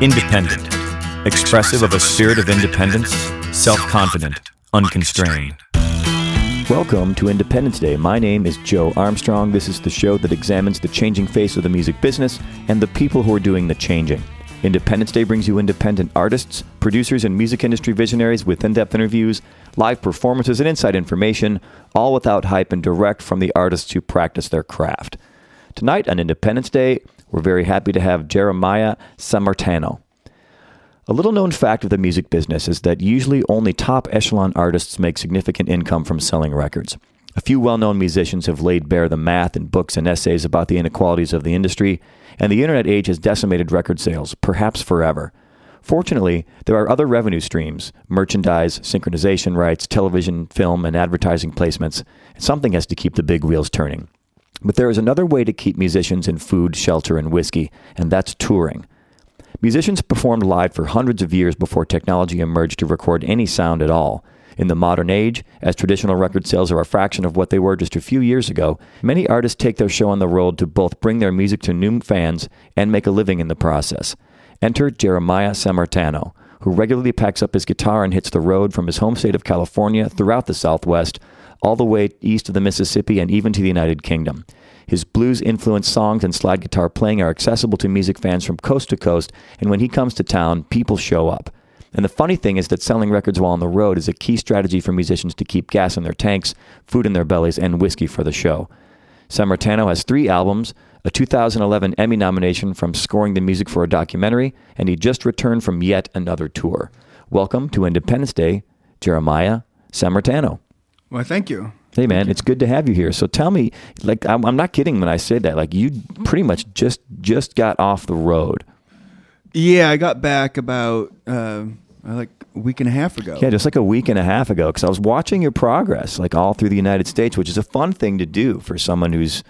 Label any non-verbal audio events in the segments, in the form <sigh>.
Independent. Expressive of a spirit of independence, self confident, unconstrained. Welcome to Independence Day. My name is Joe Armstrong. This is the show that examines the changing face of the music business and the people who are doing the changing. Independence Day brings you independent artists, producers, and music industry visionaries with in depth interviews, live performances, and inside information, all without hype and direct from the artists who practice their craft. Tonight on Independence Day, we're very happy to have Jeremiah Sammartano. A little known fact of the music business is that usually only top echelon artists make significant income from selling records. A few well known musicians have laid bare the math in books and essays about the inequalities of the industry, and the internet age has decimated record sales, perhaps forever. Fortunately, there are other revenue streams merchandise, synchronization rights, television, film, and advertising placements. Something has to keep the big wheels turning. But there is another way to keep musicians in food, shelter, and whiskey, and that's touring. Musicians performed live for hundreds of years before technology emerged to record any sound at all. In the modern age, as traditional record sales are a fraction of what they were just a few years ago, many artists take their show on the road to both bring their music to new fans and make a living in the process. Enter Jeremiah Sammartano, who regularly packs up his guitar and hits the road from his home state of California throughout the Southwest all the way east of the Mississippi and even to the United Kingdom. His blues influenced songs and slide guitar playing are accessible to music fans from coast to coast, and when he comes to town, people show up. And the funny thing is that selling records while on the road is a key strategy for musicians to keep gas in their tanks, food in their bellies, and whiskey for the show. Sammartano has three albums, a 2011 Emmy nomination from scoring the music for a documentary, and he just returned from yet another tour. Welcome to Independence Day, Jeremiah Sammartano. Well, thank you. Hey man, it's good to have you here. So tell me, like, I'm, I'm not kidding when I say that. Like, you pretty much just just got off the road. Yeah, I got back about uh, like a week and a half ago. Yeah, just like a week and a half ago, because I was watching your progress, like all through the United States, which is a fun thing to do for someone who's,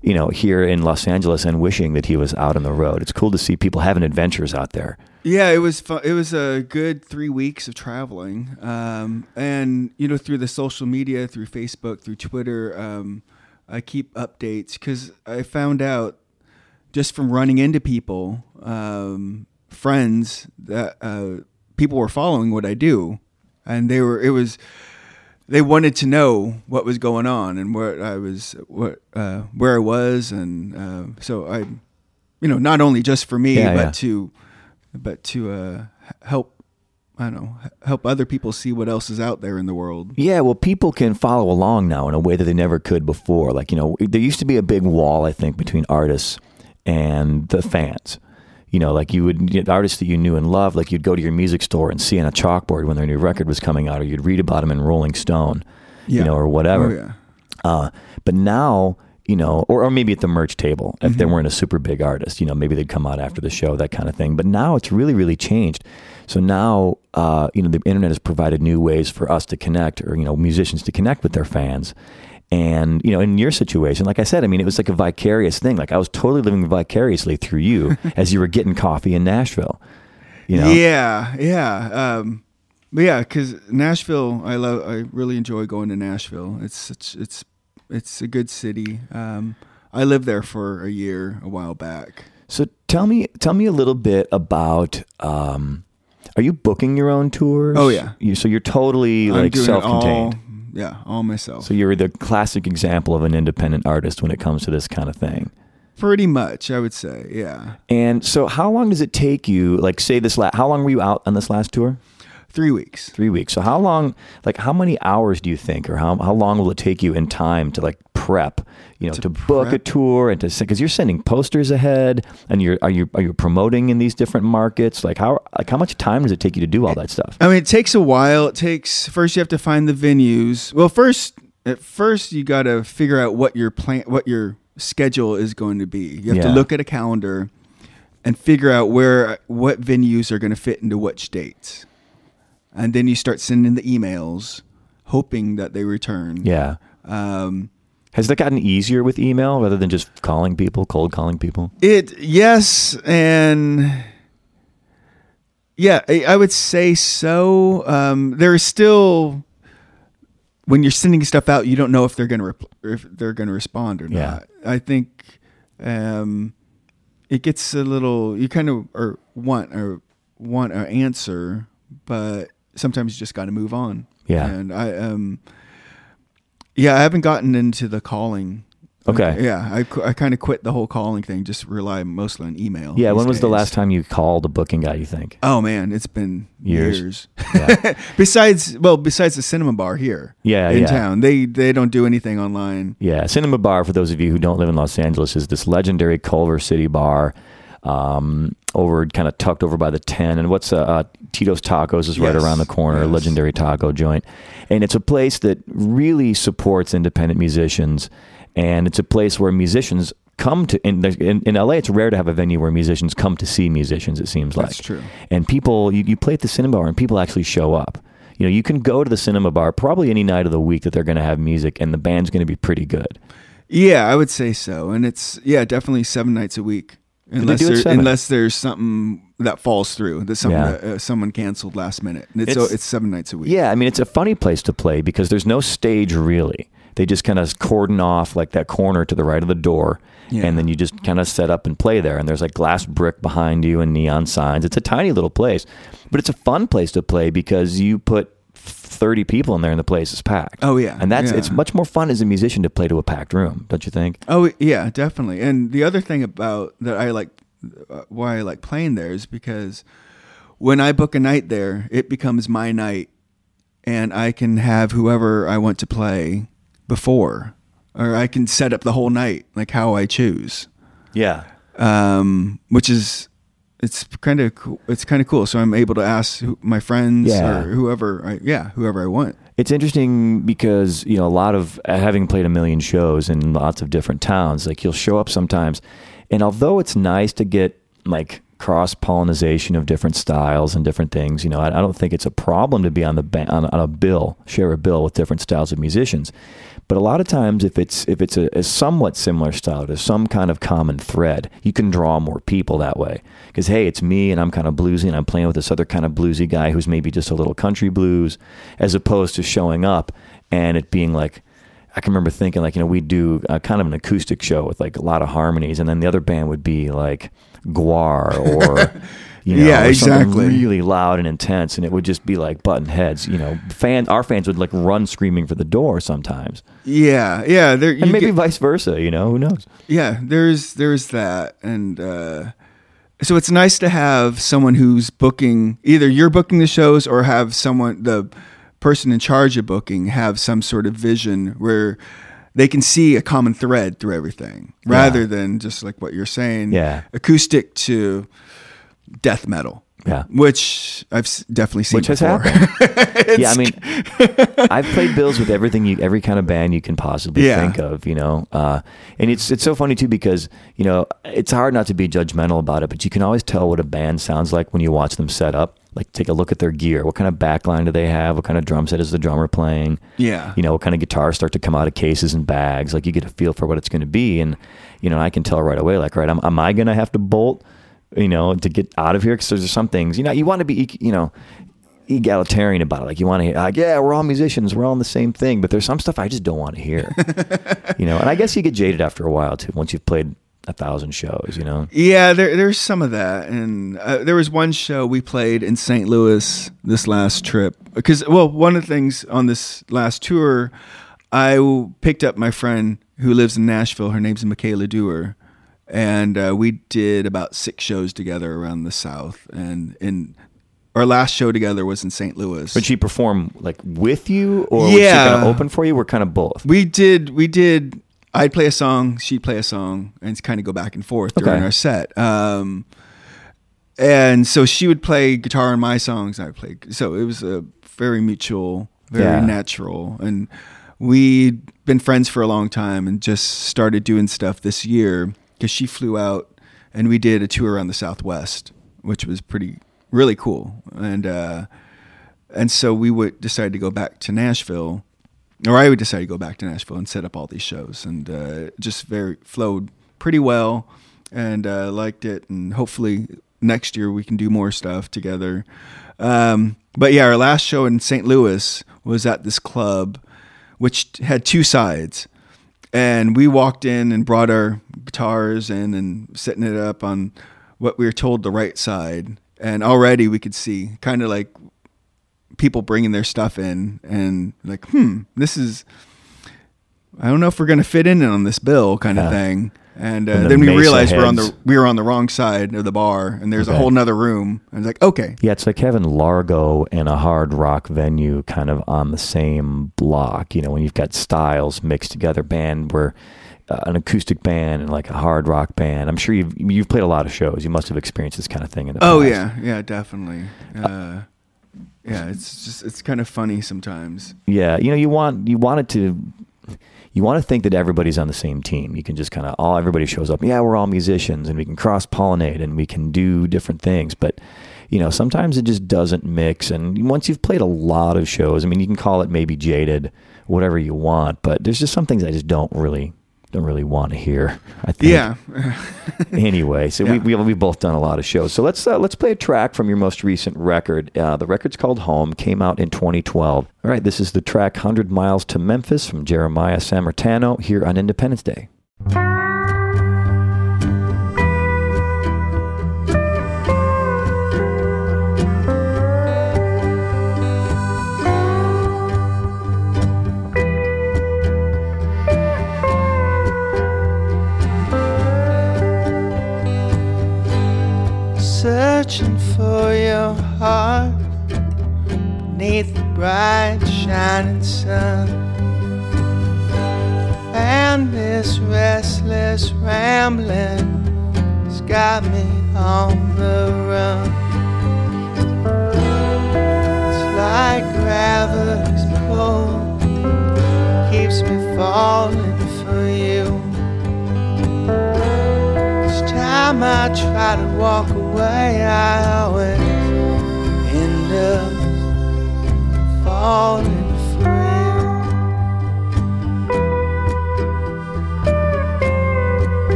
you know, here in Los Angeles and wishing that he was out on the road. It's cool to see people having adventures out there. Yeah, it was fun. It was a good three weeks of traveling, um, and you know, through the social media, through Facebook, through Twitter, um, I keep updates because I found out just from running into people, um, friends that uh, people were following what I do, and they were. It was they wanted to know what was going on and what I was, what uh, where I was, and uh, so I, you know, not only just for me, Yeah, but yeah. to but to uh, help I don't know help other people see what else is out there in the world. Yeah, well, people can follow along now in a way that they never could before. Like, you know, there used to be a big wall, I think, between artists and the fans. You know, like you would get artists that you knew and loved, like you'd go to your music store and see on a chalkboard when their new record was coming out, or you'd read about them in Rolling Stone, you know, or whatever. Oh yeah, Uh, but now, you know, or, or maybe at the merch table, if they weren't a super big artist, you know, maybe they'd come out after the show, that kind of thing. But now it's really, really changed. So now, uh, you know, the internet has provided new ways for us to connect, or you know, musicians to connect with their fans. And you know, in your situation, like I said, I mean, it was like a vicarious thing. Like I was totally living vicariously through you <laughs> as you were getting coffee in Nashville. You know, yeah, yeah. Um, but yeah, because Nashville, I love. I really enjoy going to Nashville. It's such, it's it's a good city. Um, I lived there for a year a while back. So tell me, tell me a little bit about. Um, are you booking your own tours? Oh, yeah. You, so you're totally I'm like self-contained. all- yeah, all myself. So you're the classic example of an independent artist when it comes to this kind of thing. Pretty much, I would say. Yeah, And so, how long does it take you? Like, say this last. How long were you out on this last tour? Three weeks. Three weeks. So, how long? Like, how many hours do you think, or how how long will it take you in time to like prep? You know, to, book a tour and to because you're sending posters ahead, and you're are you are you promoting in these different markets? Like, how like how much time does it take you to do all that stuff? I mean, it takes a while. It takes first you have to find the venues. Well, first at first you got to figure out what your plan, what your schedule is going to be. You have Yeah. to look at a calendar and figure out where what venues are going to fit into which dates, and then you start sending the emails, hoping that they return. Yeah. Um, Has that gotten easier with email rather than just calling people, cold calling people? It yes, and yeah, I, I would say so. Um, there is still when you're sending stuff out, you don't know if they're gonna rep- if they're gonna respond or Yeah. not. I think um, it gets a little you kind of or want or want an answer, but sometimes you just got to move on. Yeah. and I um, yeah, I haven't gotten into the calling. Okay. Yeah, I, I kind of quit the whole calling thing. Just rely mostly on email. Yeah. When was the last time you called a booking guy? You think? Oh man, it's been Years. years. Yeah. <laughs> besides, well, besides the cinema bar here Yeah. in yeah. town, they they don't do anything online. Yeah, Cinema Bar, for those of you who don't live in Los Angeles, is this legendary Culver City bar um, over kind of tucked over by the 10. And what's uh, uh, Tito's Tacos is right Yes, around the corner, yes. legendary taco joint. And it's a place that really supports independent musicians. And it's a place where musicians come to, in, in, in LA, it's rare to have a venue where musicians come to see musicians, it seems like. That's true. And people, you, you play at the cinema bar and people actually show up. You know, you can go to the cinema bar probably any night of the week that they're going to have music and the band's going to be pretty good. Yeah, I would say so. And it's yeah, definitely seven nights a week. Unless do there, seven? unless there's something that falls through that something Yeah. that, uh, someone canceled last minute. And it's It's- it's, it's seven nights a week. Yeah, I mean, it's a funny place to play because there's no stage really. They just kind of cordon off like that corner to the right of the door. Yeah. And then you just kind of set up and play there. And there's like glass brick behind you and neon signs. It's a tiny little place, but it's a fun place to play because you put 30 people in there and the place is packed. Oh, yeah. And that's, Yeah. it's much more fun as a musician to play to a packed room, don't you think? Oh yeah, definitely. And the other thing about that I like, uh, why I like playing there is because when I book a night there, it becomes my night, and I can have whoever I want to play before, or I can set up the whole night like how I choose. Yeah. um, which is it's kind of cool. it's kind of cool. So I'm able to ask who, my friends Yeah. or whoever, I, yeah, whoever I want. It's interesting because you know a lot of uh, having played a million shows in lots of different towns. Like you'll show up sometimes, and although it's nice to get like cross pollination of different styles and different things, you know, I, I don't think it's a problem to be on the ba- on, on a bill, share a bill with different styles of musicians. But a lot of times, if it's if it's a, a somewhat similar style, there's some kind of common thread. You can draw more people that way. Because hey, it's me, and I'm kind of bluesy, and I'm playing with this other kind of bluesy guy who's maybe just a little country blues, as opposed to showing up and it being like. I can remember thinking like you know we'd do kind of an acoustic show with like a lot of harmonies, and then the other band would be like Gwar or <laughs> you know Yeah, or something exactly. really loud and intense, and it would just be like button heads. You know, fan our fans would like run screaming for the door sometimes, Yeah, yeah, there. And maybe get- vice versa. You know, who knows? yeah, there's there's that, and uh, so it's nice to have someone who's booking. Either you're booking the shows, or have someone the person in charge of booking have some sort of vision where they can see a common thread through everything, rather than just like what you're saying. Yeah. acoustic to death metal. Yeah. which I've definitely seen Which has before. happened. <laughs> yeah, I mean, <laughs> I've played bills with everything you, every kind of band you can possibly Yeah. think of, you know. Uh, and it's it's so funny too because you know it's hard not to be judgmental about it, but you can always tell what a band sounds like when you watch them set up. Like, take a look at their gear. What kind of backline do they have? What kind of drum set is the drummer playing? Yeah. You know, what kind of guitars start to come out of cases and bags? Like, you get a feel for what it's going to be, and you know, I can tell right away. Like, right, am, am I going to have to bolt? You know, to get out of here because there's some things. You know, you want to be, you know, egalitarian about it. Like you want to hear, like, yeah, we're all musicians, we're all in the same thing. But there's some stuff I just don't want to hear. <laughs> you know, and I guess you get jaded after a while too. Once you've played a thousand shows, you know. Yeah, there, there's some of that, and uh, there was one show we played in St. Louis this last trip. Because, well, one of the things on this last tour, I picked up my friend who lives in Nashville. Her name's Michaela Dewar, and uh, we did about six shows together around the South. And in our last show together was in St. Louis. Would she perform like with you, or she Yeah. kind of open for you? We're kind of both. We did. We did. I'd play a song, she'd play a song, and kind of go back and forth during Okay. our set. Um, and so she would play guitar on my songs, I would play. So it was a very mutual, very Yeah. natural, and we'd been friends for a long time, and just started doing stuff this year because she flew out, and we did a tour around the Southwest, which was pretty really cool, and. uh and so we would decide to go back to Nashville, or I would decide to go back to Nashville and set up all these shows, and uh, just very flowed pretty well, and uh, liked it, and hopefully next year we can do more stuff together. Um, but yeah, our last show in St. Louis was at this club, which had two sides. And we walked in and brought our guitars in and setting it up on what we were told the right side, and already we could see kind of like people bringing their stuff in and like, hmm, this is. I don't know if we're gonna fit in on this bill, kind of Yeah. thing. And, uh, And the then we realized we're on the we were on the wrong side of the bar, and there's a whole nother room. I was like, okay, Yeah, it's like having Largo and a hard rock venue kind of on the same block. You know, when you've got styles mixed together, band where uh, an acoustic band and like a hard rock band. I'm sure you've you've played a lot of shows. You must have experienced this kind of thing in the Oh past. yeah, yeah, definitely. Uh, yeah, it's just it's kind of funny sometimes. Yeah, you know, you want you want it to you want to think that everybody's on the same team. You can just kind of all everybody shows up. Yeah, we're all musicians and we can cross pollinate and we can do different things, but you know, sometimes it just doesn't mix and once you've played a lot of shows, I mean, you can call it maybe jaded, whatever you want, but there's just some things I just don't really don't really want to hear. I think Yeah, <laughs> anyway, so Yeah. we, we we've both done a lot of shows. So let's uh, let's play a track from your most recent record. Uh, the record's called Home. Came out in 2012. All right, this is the track "100 Miles to Memphis" from Jeremiah Sammartano here on Independence Day. Searching for your heart beneath the bright shining sun. And this restless rambling has got me on the run. It's like gravity's pull keeps me falling for you. Each time I try to walk away, I always end up falling for you.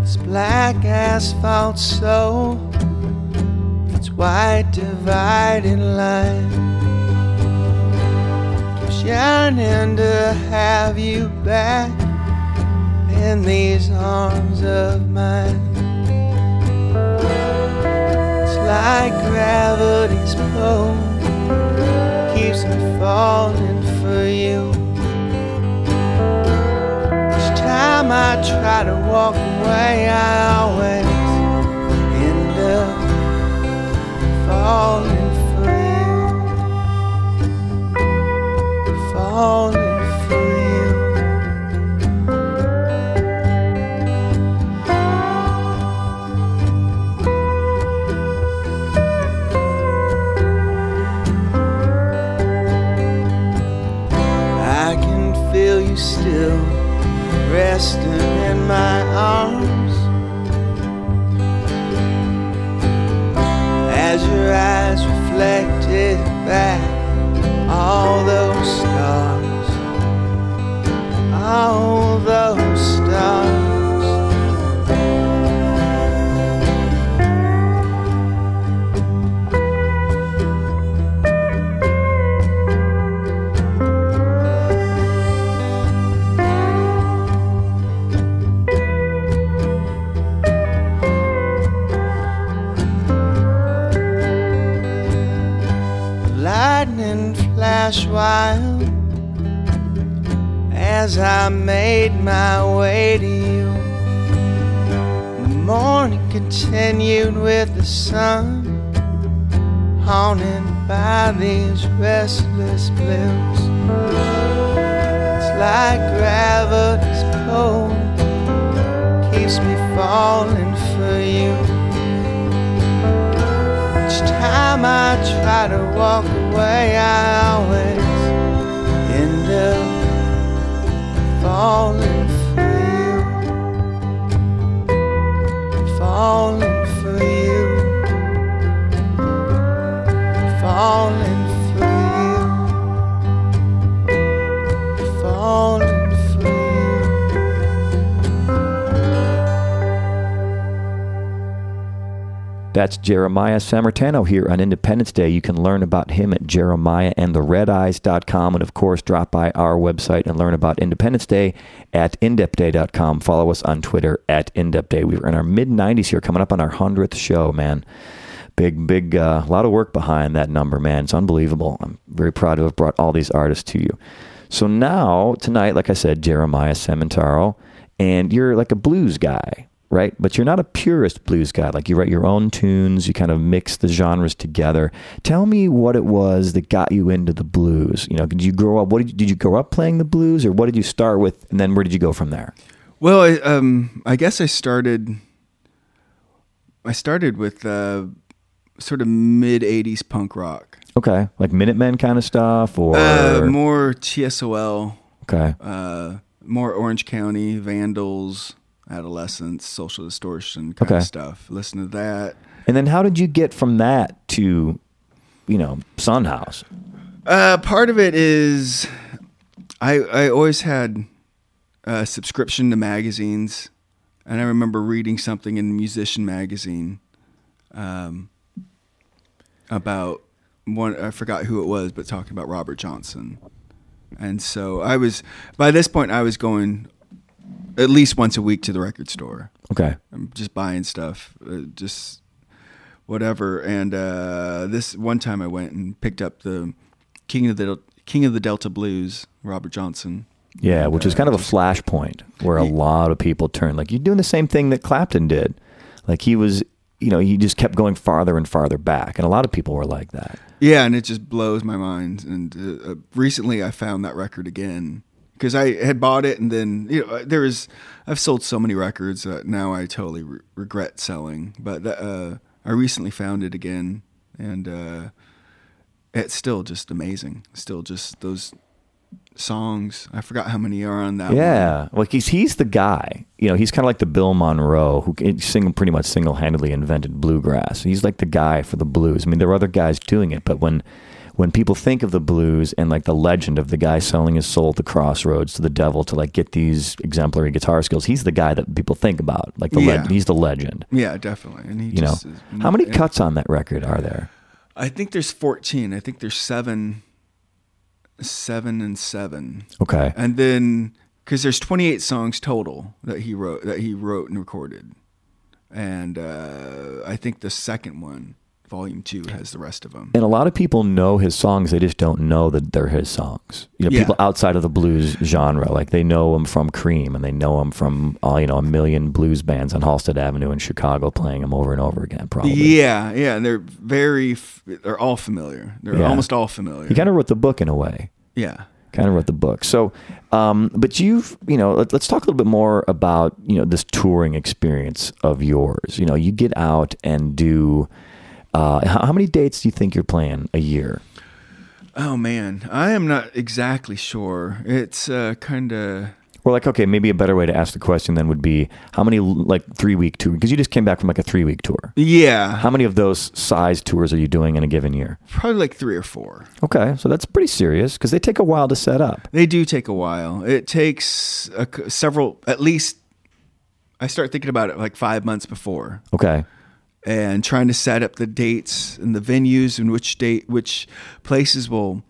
This black asphalt its white dividing line. Keeps yearning to have you back in these arms of mine. It's like gravity's pull keeps me falling for you. Each time I try to walk away, I always falling for you. Falling for you. I can feel you still resting in my arms eyes reflected back all those stars, all those stars. That's Jeremiah Sammartano here on Independence Day. You can learn about him at jeremiahandtheredeyes.com and, of course, drop by our website and learn about Independence Day at indepday.com. Follow us on Twitter at indepday. We were in our mid 90s here, coming up on our 100th show, man. Big, big, a uh, lot of work behind that number, man. It's unbelievable. I'm very proud to have brought all these artists to you. So now, tonight, like I said, Jeremiah Sammartano, and you're like a blues guy right? But you're not a purist blues guy. Like you write your own tunes, you kind of mix the genres together. Tell me what it was that got you into the blues. You know, did you grow up? What did you, did you grow up playing the blues, or what did you start with, and then where did you go from there? Well, I, um, I guess I started. I started with uh, sort of mid '80s punk rock. Okay, like Minutemen kind of stuff, or uh, more TSOL. Okay. Uh, more Orange County Vandals adolescence, social distortion kind Okay. of stuff. Listen to that. And then how did you get from that to, you know, Son House? Uh, part of it is I I always had a subscription to magazines, and I remember reading something in Musician magazine um, about one. I forgot who it was, but talking about Robert Johnson. And so I was by this point I was going at least once a week to the record store. Okay. I'm just buying stuff, uh, just whatever. And uh, this one time I went and picked up the King of the King of the Delta Blues, Robert Johnson. Yeah, And, which is uh, kind of a flashpoint where a lot of people turn. Like you're doing the same thing that Clapton did. Like he was, you know, he just kept going farther and farther back, and a lot of people were like that. Yeah, and it just blows my mind. And uh, uh, recently I found that record again because I had bought it, and then you know there was I've sold so many records that now I totally re- regret selling. But uh, I recently found it again, and uh, it's still just amazing. Still just those songs. I forgot how many are on that. one. Yeah, like he's he's the guy. You know, he's kind of like the Bill Monroe who can sing pretty much single handedly invented bluegrass. He's like the guy for the blues. I mean, there are other guys doing it, but when when people think of the blues and like the legend of the guy selling his soul at the crossroads to the devil to like get these exemplary guitar skills, he's the guy that people think about. Like the Yeah. leg he's the legend. Yeah, definitely. And he You know, is- how many cuts on that record are there? I think there's 14. I think there's seven, seven and seven. Okay, and then because there's 28 songs total that he wrote that he wrote and recorded and uh, i think the second one volume two has the rest of them and a lot of people know his songs. They just don't know that they're his songs. You know, Yeah. people outside of the blues genre, like they know him from Cream, and they know him from all you know a million blues bands on Halsted Avenue in Chicago, playing him over and over again. Probably. yeah yeah and they're very they're all familiar they're Yeah. almost all familiar He kind of wrote the book in a way. yeah Kind of wrote the book. So, um, but you've, you know, let, let's talk a little bit more about, you know, this touring experience of yours. You know, you get out and do, uh, how, how many dates do you think you're playing a year? oh man i am not exactly sure it's uh, kind of Or like, okay, maybe a better way to ask the question then would be how many like three week tour? Because you just came back from like a three week tour. yeah How many of those size tours are you doing in a given year? probably like three or four Okay, so that's pretty serious because they take a while to set up. They do take a while. It takes a several, at least. I start thinking about it like five months before, Okay, and trying to set up the dates and the venues and which date, which places will,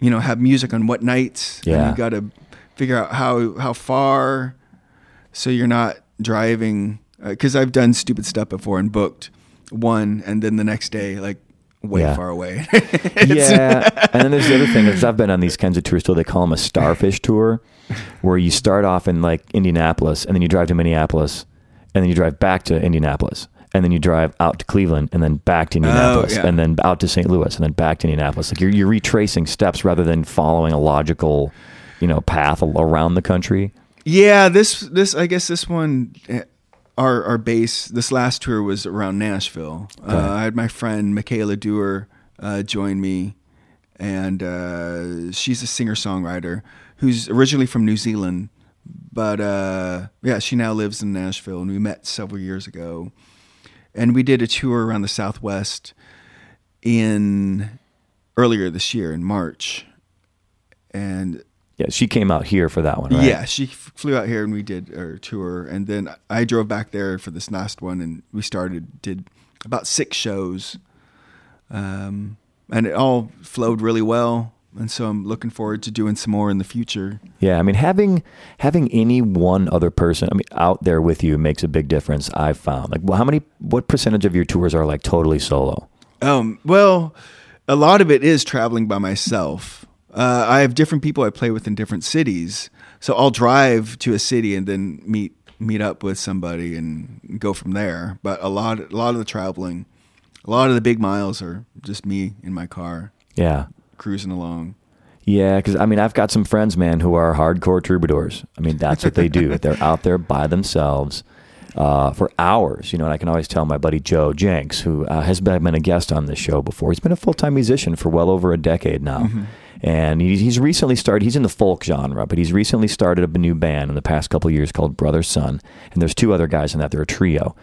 you know, have music on what nights. And Yeah. you got to figure out how how far, so you're not driving. Uh, because I've done stupid stuff before and booked one, and then the next day, like way Yeah. far away. <laughs> yeah, and then there's the other thing is I've been on these kinds of tours too. They call them a starfish tour, where you start off in like Indianapolis, and then you drive to Minneapolis, and then you drive back to Indianapolis, and then you drive out to Cleveland, and then back to Indianapolis, yeah. and then out to St. Louis, and then back to Indianapolis. Like you're you're retracing steps rather than following a logical, you know, path around the country. Yeah, this this I guess this one eh, our our base this last tour was around Nashville. Uh, I had my friend Michaela Dewar uh, join me, and uh, she's a singer songwriter who's originally from New Zealand, but uh, yeah, she now lives in Nashville, and we met several years ago, and we did a tour around the Southwest in earlier this year in March, and Yeah, she came out here for that one, right? Yeah, she f- flew out here and we did our tour, and then I drove back there for this last one, and we started did about six shows, um, and it all flowed really well. And so I'm looking forward to doing some more in the future. Yeah, I mean having having any one other person, I mean, out there with you makes a big difference. I've found. Like, well, how many, what percentage of your tours are like totally solo? Um, well, a lot of it is traveling by myself. Uh, I have different people I play with in different cities, so I'll drive to a city and then meet meet up with somebody and go from there. But a lot, a lot of the traveling, a lot of the big miles are just me in my car Yeah, cruising along. yeah. Because I mean, I've got some friends, man, who are hardcore troubadours. I mean, that's what they do. <laughs> They're out there by themselves. Uh, for hours, you know, and I can always tell my buddy Joe Jencks, who uh, has been, been a guest on this show before. He's been a full time musician for well over a decade now, and he's, he's recently started. He's in the folk genre, but he's recently started up a new band in the past couple of years called Brother Sun, and there's two other guys in that. They're a trio.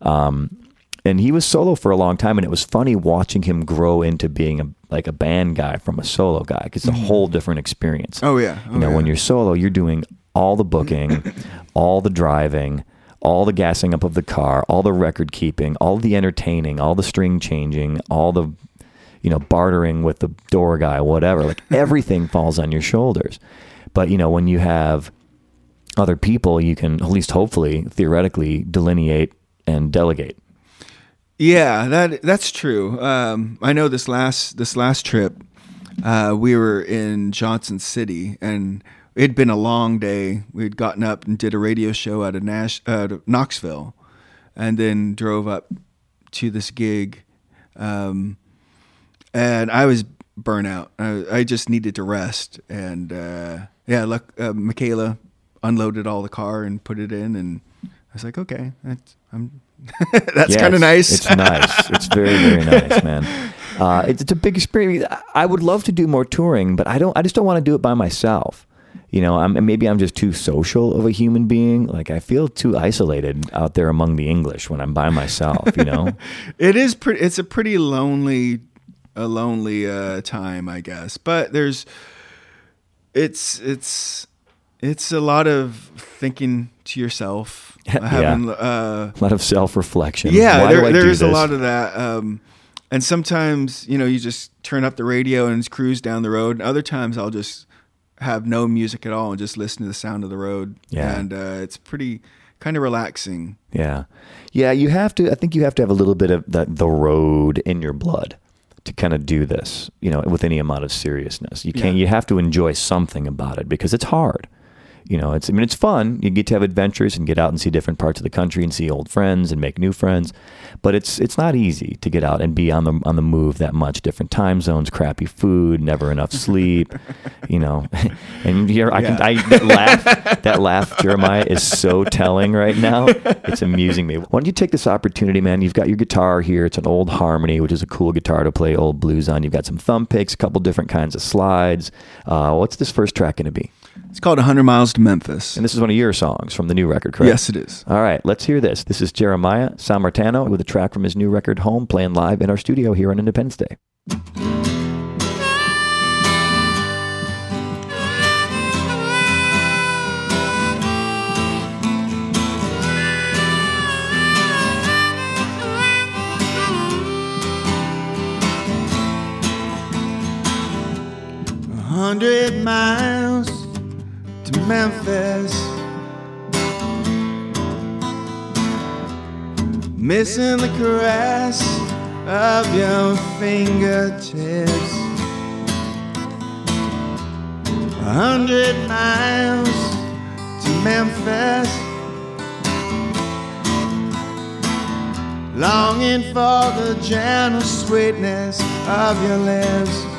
Um, and he was solo for a long time, and it was funny watching him grow into being a like a band guy from a solo guy. 'cause It's a mm-hmm. whole different experience. Oh yeah, oh, you know, when you're solo, you're doing all the booking, <coughs> all the driving, all the gassing up of the car, all the record keeping, all the entertaining, all the string changing, all the you know bartering with the door guy, whatever. Like <laughs> everything falls on your shoulders. But you know, when you have other people, you can at least hopefully theoretically delineate and delegate. Yeah, that that's true. Um, I know this last this last trip, uh, we were in Johnson City, and it'd been a long day. We'd gotten up and did a radio show out of Nash, uh, Knoxville, and then drove up to this gig, um, and I was burnt out. I, I just needed to rest, and uh, yeah, look, uh, Michaela unloaded all the car and put it in, and I was like, okay, I'm. <laughs> that's Yeah, kind of nice. It's nice. It's very very <laughs> nice, man. Uh, it's, it's a big experience. I- I would love to do more touring, but I don't. I just don't want to do it by myself. You know, I'm, maybe I'm just too social of a human being. Like I feel too isolated out there among the English when I'm by myself. You know. <laughs> It is pretty. It's a pretty lonely, a lonely uh, time, I guess. But there's, it's it's it's a lot of thinking to yourself. <laughs> Yeah. Uh, a lot of self reflection. yeah, Why there, there is a lot of that. Um, and sometimes you know you just turn up the radio and cruise down the road. And other times I'll just have no music at all and just listen to the sound of the road. Yeah. and uh, it's pretty kind of relaxing. Yeah, yeah. You have to. I think you have to have a little bit of the the road in your blood to kind of do this. You know, with any amount of seriousness. You can't. Yeah. You have to enjoy something about it because it's hard. You know, it's. I mean, it's fun. You get to have adventures and get out and see different parts of the country and see old friends and make new friends. But it's it's not easy to get out and be on the on the move that much. Different time zones, crappy food, never enough sleep. <laughs> you know, <laughs> and here I can I that laugh that laugh Jeremiah is so telling right now. It's amusing me. Why don't you take this opportunity, man? You've got your guitar here. It's an old Harmony, which is a cool guitar to play old blues on. You've got some thumb picks, a couple different kinds of slides. Uh, what's this first track going to be? It's called "100 Miles to Memphis." And this is one of your songs from the new record, correct? Yes, it is. All right, let's hear this. This is Jeremiah Sammartano with a track from his new record, Home, playing live in our studio here on Independence Day. A hundred miles to Memphis. Missing the caress of your fingertips. A hundred miles to Memphis. Longing for the gentle sweetness of your lips.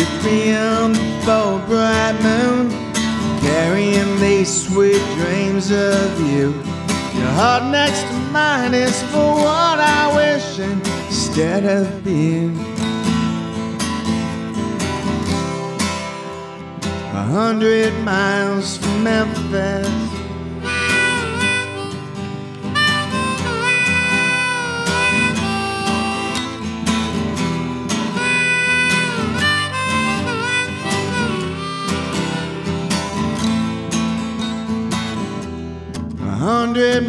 Drift beyond the full bright moon, carrying these sweet dreams of you. Your heart next to mine is for what I wish instead of being. A hundred miles from Memphis. To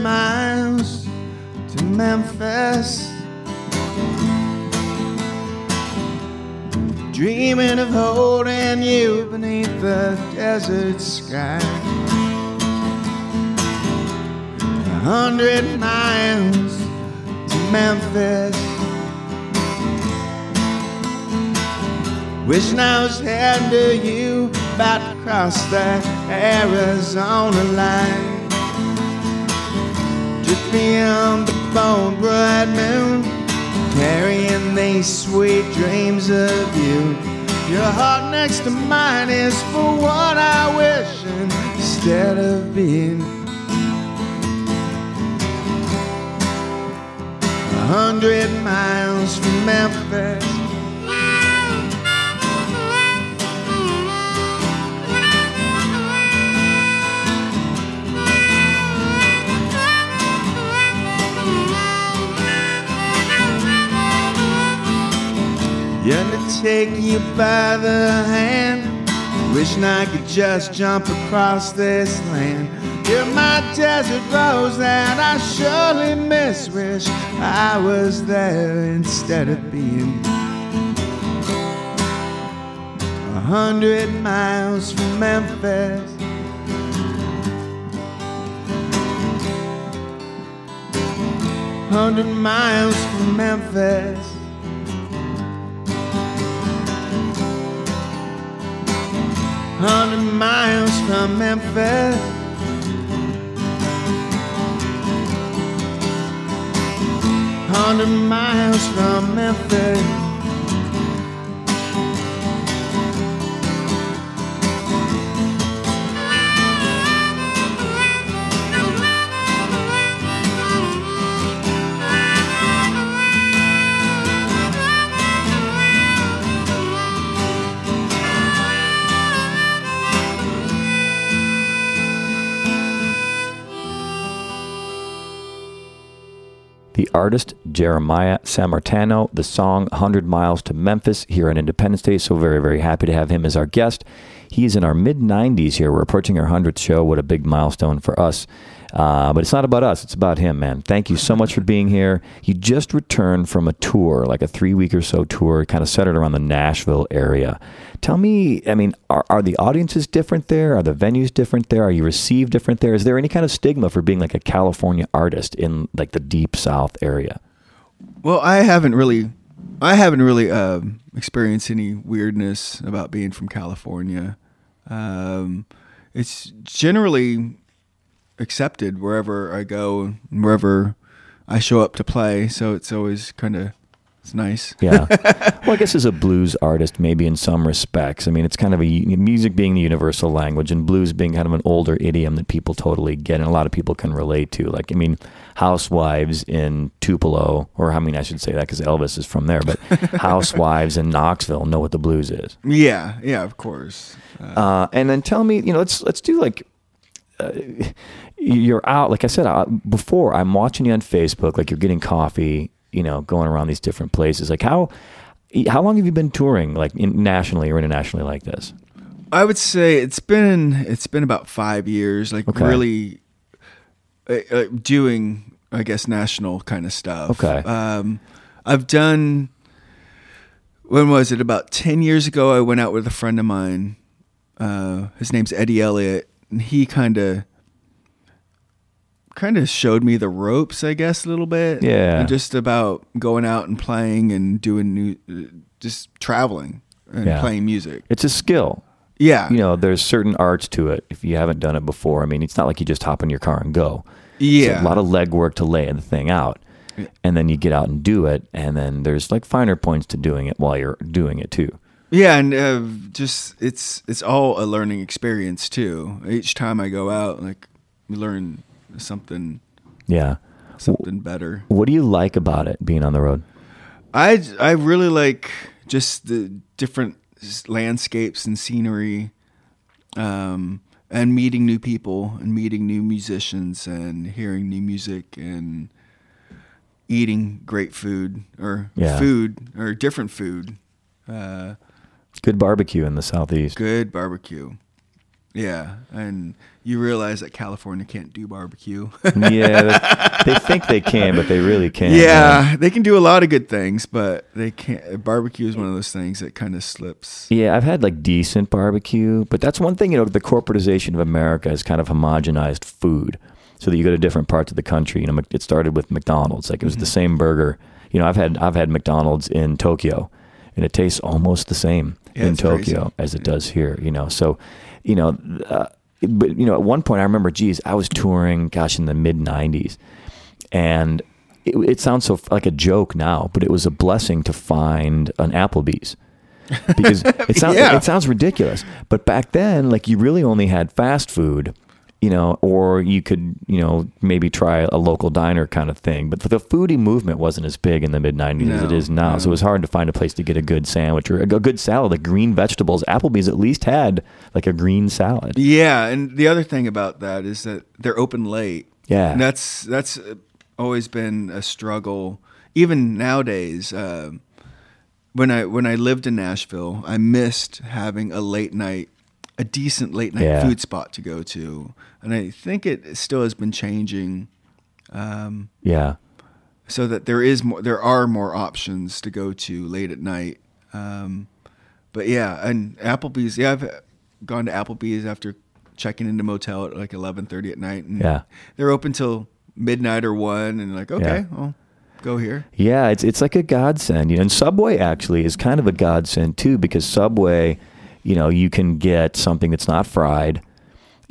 Memphis. Dreaming of holding you beneath the desert sky. A hundred miles to Memphis. Wishing I was heading to you, about to cross the Arizona line. Just on the bone bright moon, carrying these sweet dreams of you. Your heart next to mine is for what I wish instead of being. A hundred miles from Memphis. Take you by the hand. Wishing I could just jump across this land. You're my desert rose that I surely miss. Wish I was there instead of being a hundred miles from Memphis. Hundred miles from Memphis. Hundred miles from Memphis. Hundred miles from Memphis. Artist Jeremiah Sammartano, the song 100 Miles to Memphis here on Independence Day. So, very, very happy to have him as our guest. He's in our mid 90s here. We're approaching our 100th show. What a big milestone for us. Uh, but it's not about us, it's about him, man. Thank you so much for being here. You just returned from a tour, like a three week or so tour, kind of centered around the Nashville area. Tell me, I mean, are, are the audiences different there? Are the venues different there? Are you received different there? Is there any kind of stigma for being like a California artist in like the deep South area? Well, I haven't really, I haven't really um, experienced any weirdness about being from California. Um, it's generally accepted wherever I go, and wherever I show up to play. So it's always kind of it's nice. Yeah. <laughs> well, I guess as a blues artist, maybe in some respects, I mean, it's kind of a music being the universal language and blues being kind of an older idiom that people totally get and a lot of people can relate to. Like, I mean, housewives in Tupelo, or I mean, I should say that because Elvis is from there, but <laughs> housewives in Knoxville know what the blues is. Yeah, yeah, of course. Uh, and then tell me, you know, let's let's do like uh, you're out. Like I said uh, before, I'm watching you on Facebook. Like you're getting coffee, you know, going around these different places. Like how how long have you been touring, like in, nationally or internationally, like this? I would say it's been it's been about five years. Like Okay. really uh, uh, doing, I guess, national kind of stuff. Okay. Um, I've done. When was it? About ten years ago, I went out with a friend of mine. Uh, his name's Eddie Elliott, and he kind of kind of showed me the ropes, I guess, a little bit. Yeah. And just about going out and playing and doing new, just traveling and Yeah. playing music. It's a skill. Yeah. You know, there's certain arts to it. If you haven't done it before, I mean, it's not like you just hop in your car and go. It's yeah. a lot of legwork to lay the thing out. And then you get out and do it, and then there's like finer points to doing it while you're doing it too. Yeah, and uh, just it's it's all a learning experience too. Each time I go out, like we learn something Yeah. something better. What do you like about it being on the road? I I really like just the different landscapes and scenery, um, and meeting new people and meeting new musicians and hearing new music and eating great food or Yeah. food or different food. Uh, Good barbecue in the southeast. good barbecue. Yeah, and you realize that California can't do barbecue. yeah, they, think they can, but they really <laughs> can't. yeah, they can do a lot of good things, but they can't. Barbecue is one of those things that kind of slips. Yeah, I've had like decent barbecue, but that's one thing, you know, the corporatization of America has kind of homogenized food. So that you go to different parts of the country, you know, it started with McDonald's. Like it was the mm-hmm. same burger. You know, I've had I've had McDonald's in Tokyo and it tastes almost the same Yeah, in it's crazy. Tokyo as it does here, you know. So, you know, uh, but you know, at one point I remember, geez, I was touring, gosh, in the mid '90s, and it, it sounds so like a joke now, but it was a blessing to find an Applebee's because <laughs> it sounds Yeah. it sounds ridiculous, but back then, like you really only had fast food, you know, or you could, you know, maybe try a local diner kind of thing. But the foodie movement wasn't as big in the mid '90s as it No, now, so it was hard to find a place to get a good sandwich or a good salad, like green vegetables. Applebee's at least had like a green salad. Yeah, and the other thing about that is that they're open late. Yeah. And that's that's uh, always been a struggle, even nowadays. Um when I when I lived in Nashville, I missed having a late night, a decent late night Yeah. food spot to go to, and I think it still has been changing. Um, Yeah, so that there is more there are more options to go to late at night um, but yeah and applebee's yeah i've gone to applebee's after checking into motel at like 11.30 at night and Yeah. they're open till midnight or 1 and like okay Yeah. well go here Yeah, it's it's like a godsend, you know. And Subway actually is kind of a godsend too because Subway, you know, you can get something that's not fried,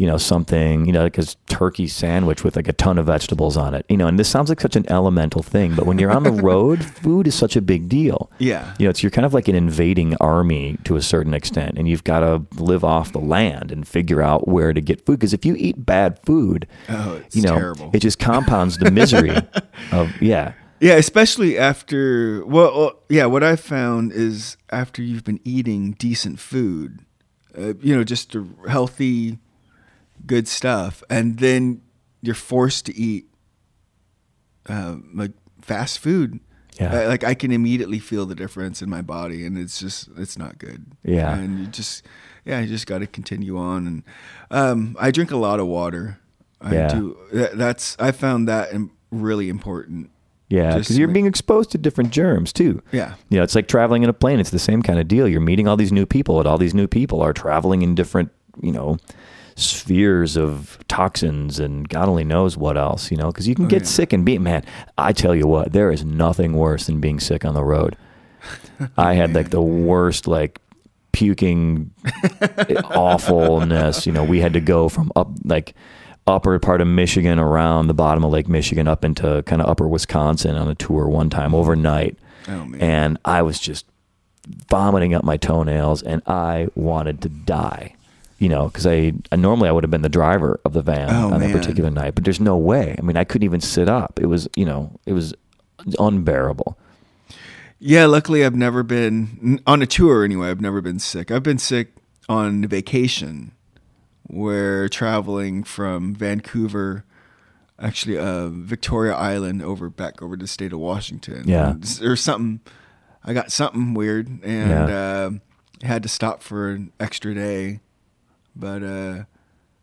you know, something, you know, like a turkey sandwich with like a ton of vegetables on it, you know. And this sounds like such an elemental thing, but when you're on the <laughs> road, food is such a big deal. yeah You know, it's you're kind of like an invading army to a certain extent, and you've got to live off the land and figure out where to get food. Because if you eat bad food, Oh, it's you know, terrible. it just compounds the misery <laughs> of yeah. yeah especially after well, well yeah what i found is after you've been eating decent food uh, you know just healthy good stuff and then you're forced to eat uh, like fast food Yeah. Uh, like i can immediately feel the difference in my body and it's just it's not good Yeah. and you just yeah you just got to continue on and um, i drink a lot of water i Yeah. do that, that's i found that really important Yeah, because you're being exposed to different germs too. Yeah. You know, it's like traveling in a plane. It's the same kind of deal. You're meeting all these new people, and all these new people are traveling in different, you know, spheres of toxins and God only knows what else. You know, because you can get Oh, yeah. sick and be man. I tell you what, there is nothing worse than being sick on the road. <laughs> I had like the worst like puking <laughs> awfulness. You know, we had to go from up like upper part of Michigan around the bottom of Lake Michigan up into kind of upper Wisconsin on a tour one time overnight. Oh, man. And I was just vomiting up my toenails and I wanted to die. You know, because I, I normally I would have been the driver of the van Oh, on that particular night, but there's no way. I mean, I couldn't even sit up. It was, you know, it was unbearable. Yeah, luckily I've never been on a tour anyway. I've never been sick. I've been sick on vacation, where traveling from Vancouver, actually uh, Victoria Island, over back over to the state of Washington. Yeah. or something. I got something weird and uh, had to stop for an extra day, but uh,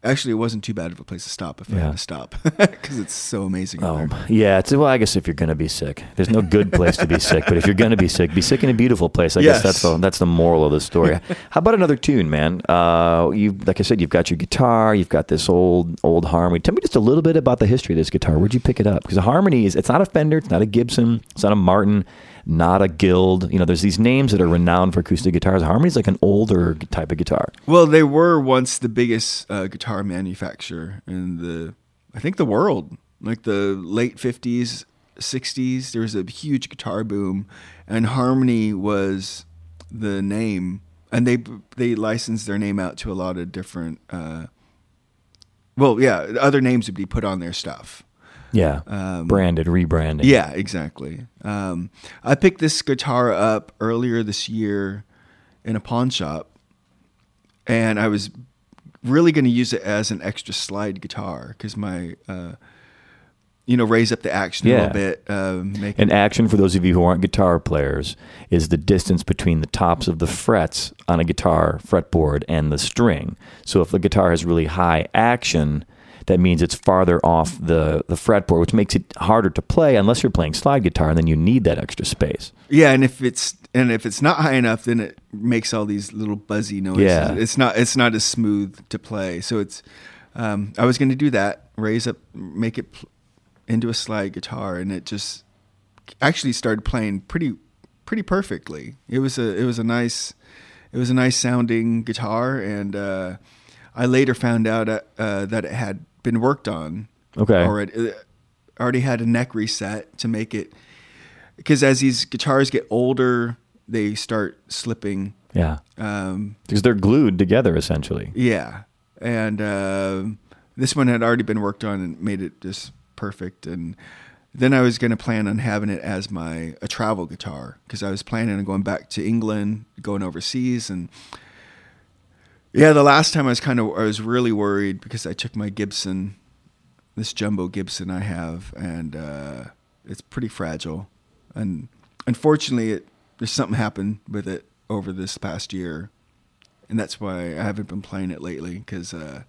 actually it wasn't too bad of a place to stop if I Yeah. had to stop <laughs> because it's so amazing. out Oh, there. yeah. It's well, I guess if you're going to be sick, there's no good place to be sick. But if you're going to be sick, be sick in a beautiful place. I guess that's the that's the moral of the story. <laughs> How about another tune, man? Uh, you like I said, you've got your guitar, you've got this old old harmony. Tell me just a little bit about the history of this guitar. Where'd you pick it up? Because the harmony is it's not a Fender, it's not a Gibson, it's not a Martin, not a Guild. You know, there's these names that are renowned for acoustic guitars. Harmony's like an older type of guitar. Well, they were once the biggest uh, guitar manufacturer in the, I think, the world. Like the late fifties, sixties, there was a huge guitar boom, and Harmony was the name, and they they licensed their name out to a lot of different. Uh, well, yeah, other names would be put on their stuff. Yeah, Um, branded, rebranding. Yeah, exactly. Um, I picked this guitar up earlier this year in a pawn shop, and I was really going to use it as an extra slide guitar because my uh, you know raise up the action a little bit. Um, make And action, for those of you who aren't guitar players, is the distance between the tops of the frets on a guitar fretboard and the string. So if the guitar has really high action, that means it's farther off the, the fretboard, which makes it harder to play unless you're playing slide guitar, and then you need that extra space. Yeah, and if it's and if it's not high enough, then it makes all these little buzzy noises. Yeah. it's not it's not as smooth to play. So it's um, I was going to do that, raise up, make it pl- into a slide guitar, and it just actually started playing pretty pretty perfectly. It was a it was a nice it was a nice sounding guitar, and uh, I later found out uh, uh, that it had been worked on Okay. already. uh, Already had a neck reset to make it because as these guitars get older, they start slipping. Yeah. Um, Because they're glued together, essentially. yeah, and um this one had already been worked on and made it just perfect. And then I was going to plan on having it as my a travel guitar because I was planning on going back to England, going overseas, and yeah, the last time I was kind of I was really worried because I took my Gibson, this jumbo Gibson I have, and uh, it's pretty fragile, and unfortunately, it there's something happened with it over this past year, and that's why I haven't been playing it lately because uh,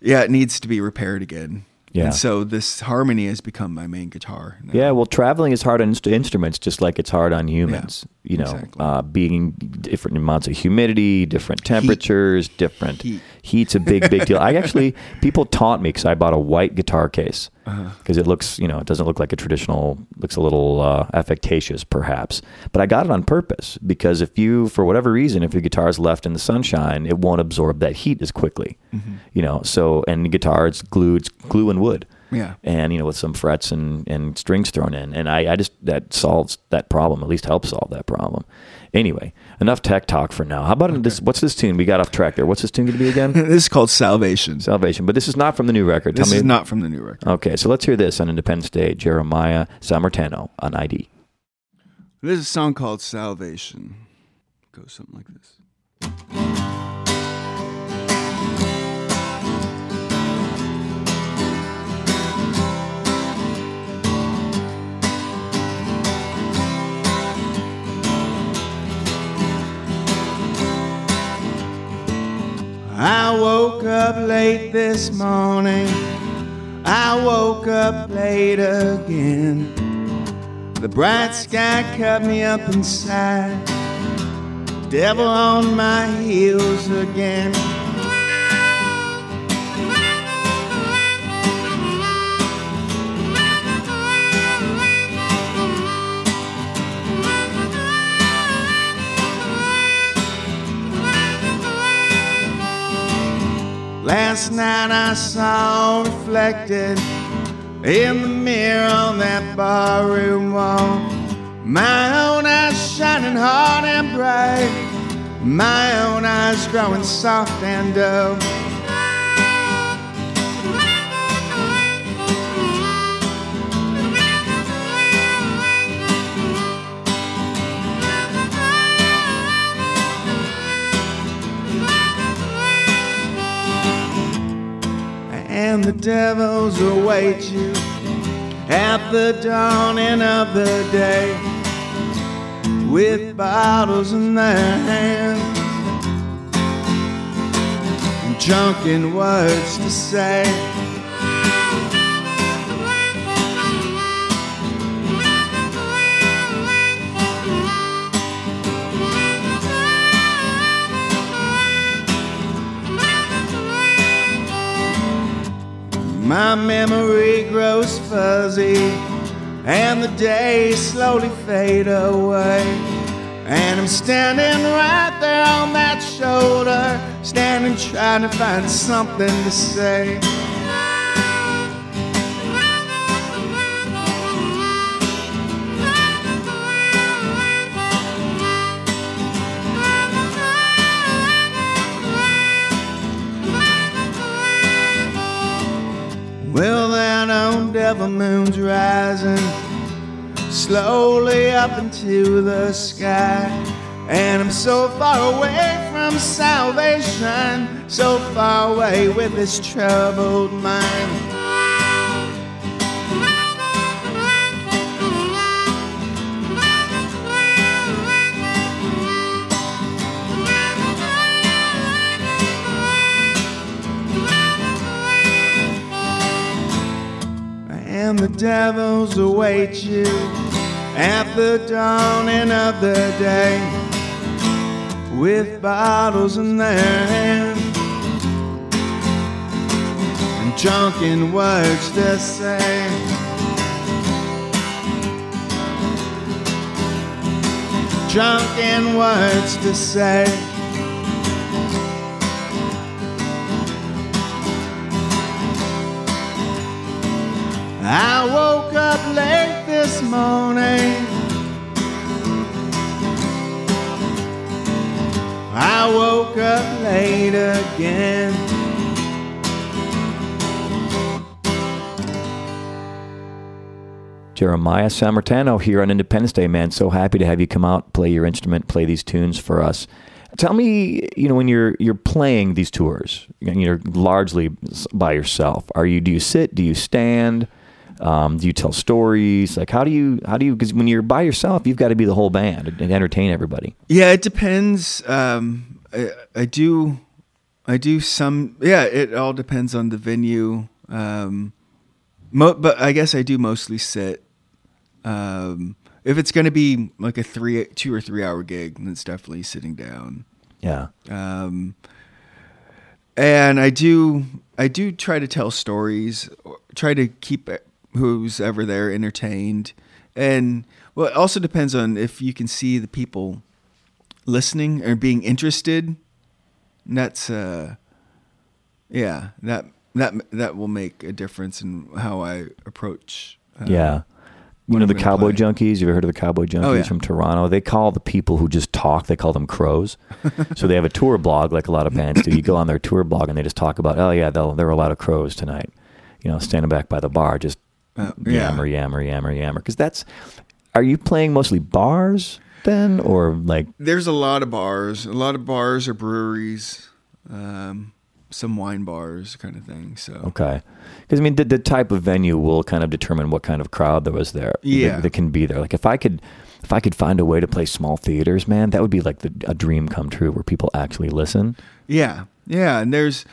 yeah, it needs to be repaired again. Yeah. And so this harmony has become my main guitar. now. Yeah, well, traveling is hard on inst- instruments, just like it's hard on humans. You know, exactly. uh, being different amounts of humidity, different temperatures, different Heat. heat's a big, big deal. I actually <laughs> people taunt me because I bought a white guitar case Uh-huh. because it looks, you know, it doesn't look like a traditional, looks a little uh, affectatious, perhaps. But I got it on purpose because if you, for whatever reason, if your guitar is left in the sunshine, it won't absorb that heat as quickly. Mm-hmm. You know, so and guitar it's glue, it's glue and wood Yeah. and you know with some frets and, and strings thrown in and I, I just that solves that problem at least helps solve that problem anyway enough tech talk for now how about this what's this tune we got off track there what's this tune going to be again <laughs> this is called Salvation. salvation but this is not from the new record This Tell is me not from the new record. okay so let's hear this on independence day jeremiah sammartano on id There's a song called Salvation. goes something like this. Woke up late this morning. I woke up late again. The bright sky cut me up inside. Devil on my heels again. Last night I saw reflected in the mirror on that barroom wall. My own eyes shining hard and bright. My own eyes growing soft and dull. And the devils await you at the dawning of the day with bottles in their hands and drunken words to say. My memory grows fuzzy, and the days slowly fade away. And I'm standing right there on that shoulder, standing trying to find something to say. Devil moon's rising slowly up into the sky. And I'm so far away from salvation, so far away with this troubled mind. Devils await you at the dawning of the day with bottles in their hands and drunken words to say. Drunken words to say. Morning. I woke up late again. Jeremiah Sammartano here on Independence Day, man. So happy to have you come out, play your instrument, play these tunes for us. Tell me, you know, when you're you're playing these tours, you're largely by yourself. Are you? Do you sit? Do you stand? Um, do you tell stories? Like, how do you how do you? Because when you're by yourself, you've got to be the whole band and entertain everybody. Yeah, it depends. Um, I, I do, I do some. Yeah, it all depends on the venue. Um, mo- but I guess I do mostly sit. Um, if it's going to be like a three, two or three hour gig, then it's definitely sitting down. Yeah. Um, and I do, I do try to tell stories, try to keep who's ever there entertained, and well, it also depends on if you can see the people listening or being interested. And that's, uh, yeah, that that that will make a difference in how I approach. Uh, yeah. You know the Cowboy Junkies. You ever heard of the Cowboy Junkies Oh, yeah. from Toronto? They call the people who just talk. They call them crows. <laughs> so they have a tour blog, like a lot of bands do. You go on their tour blog and they just talk about, oh yeah, there are a lot of crows tonight. You know, standing back by the bar, just Uh, yeah. yammer, yammer, yammer, yammer. Because that's. Are you playing mostly bars then, or like? There's a lot of bars, a lot of bars or breweries, um, some wine bars, kind of thing. So Okay, because I mean, the, the type of venue will kind of determine what kind of crowd there was there. Yeah. that, that can be there. Like if I could, if I could find a way to play small theaters, man, that would be like the, a dream come true where people actually listen. Yeah, yeah, and there's,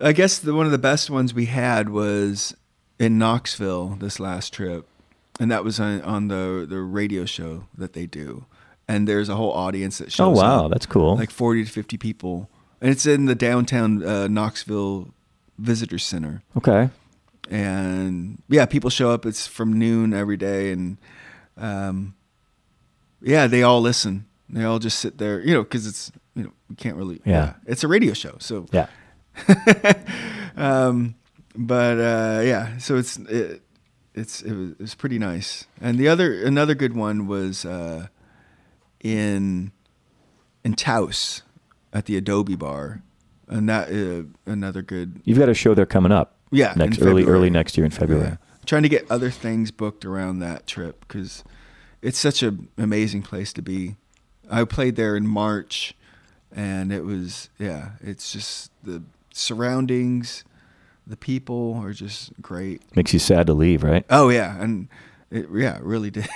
I guess the one of the best ones we had was in Knoxville this last trip, and that was on, on the the radio show that they do, and there's a whole audience that shows. Oh wow, up, that's cool. like forty to fifty people, and it's in the downtown uh, Knoxville Visitor Center, okay, and yeah, people show up. It's from noon every day, and um, yeah, they all listen. They all just sit there, you know, because it's you know you can't really Yeah. it's a radio show, so yeah, <laughs> um, but uh, yeah, so it's it, it's it was, it was pretty nice. And the other another good one was uh, in in Taos at the Adobe Bar, and that uh, another good you've got a show there coming up. Yeah, next early early next year in February. Yeah. Trying to get other things booked around that trip because it's such an amazing place to be. I played there in March, and it was yeah. It's just the surroundings, the people are just great. Makes you sad to leave, right? Oh yeah, and it, yeah, it really <laughs> did.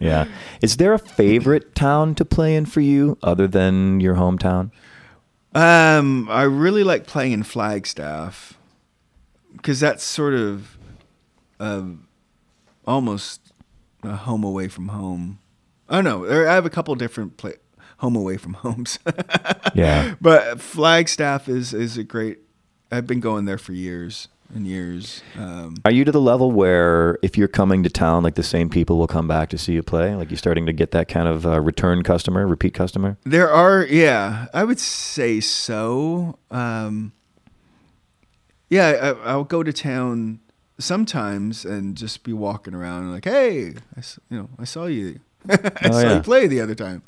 yeah. Is there a favorite town to play in for you other than your hometown? Um, I really like playing in Flagstaff because that's sort of um, almost a home away from home. I don't know. There- I have a couple different play, home away from <laughs> homes. Yeah. but Flagstaff is is a great. I've been going there for years and years. Um, Are you to the level where if you're coming to town, like the same people will come back to see you play? Like you're starting to get that kind of uh, return customer, repeat customer? There are, yeah, I would say so. Um, yeah, I, I'll go to town sometimes and just be walking around like, hey, I, you know, I saw you, <laughs> I Oh, saw yeah. you play the other time,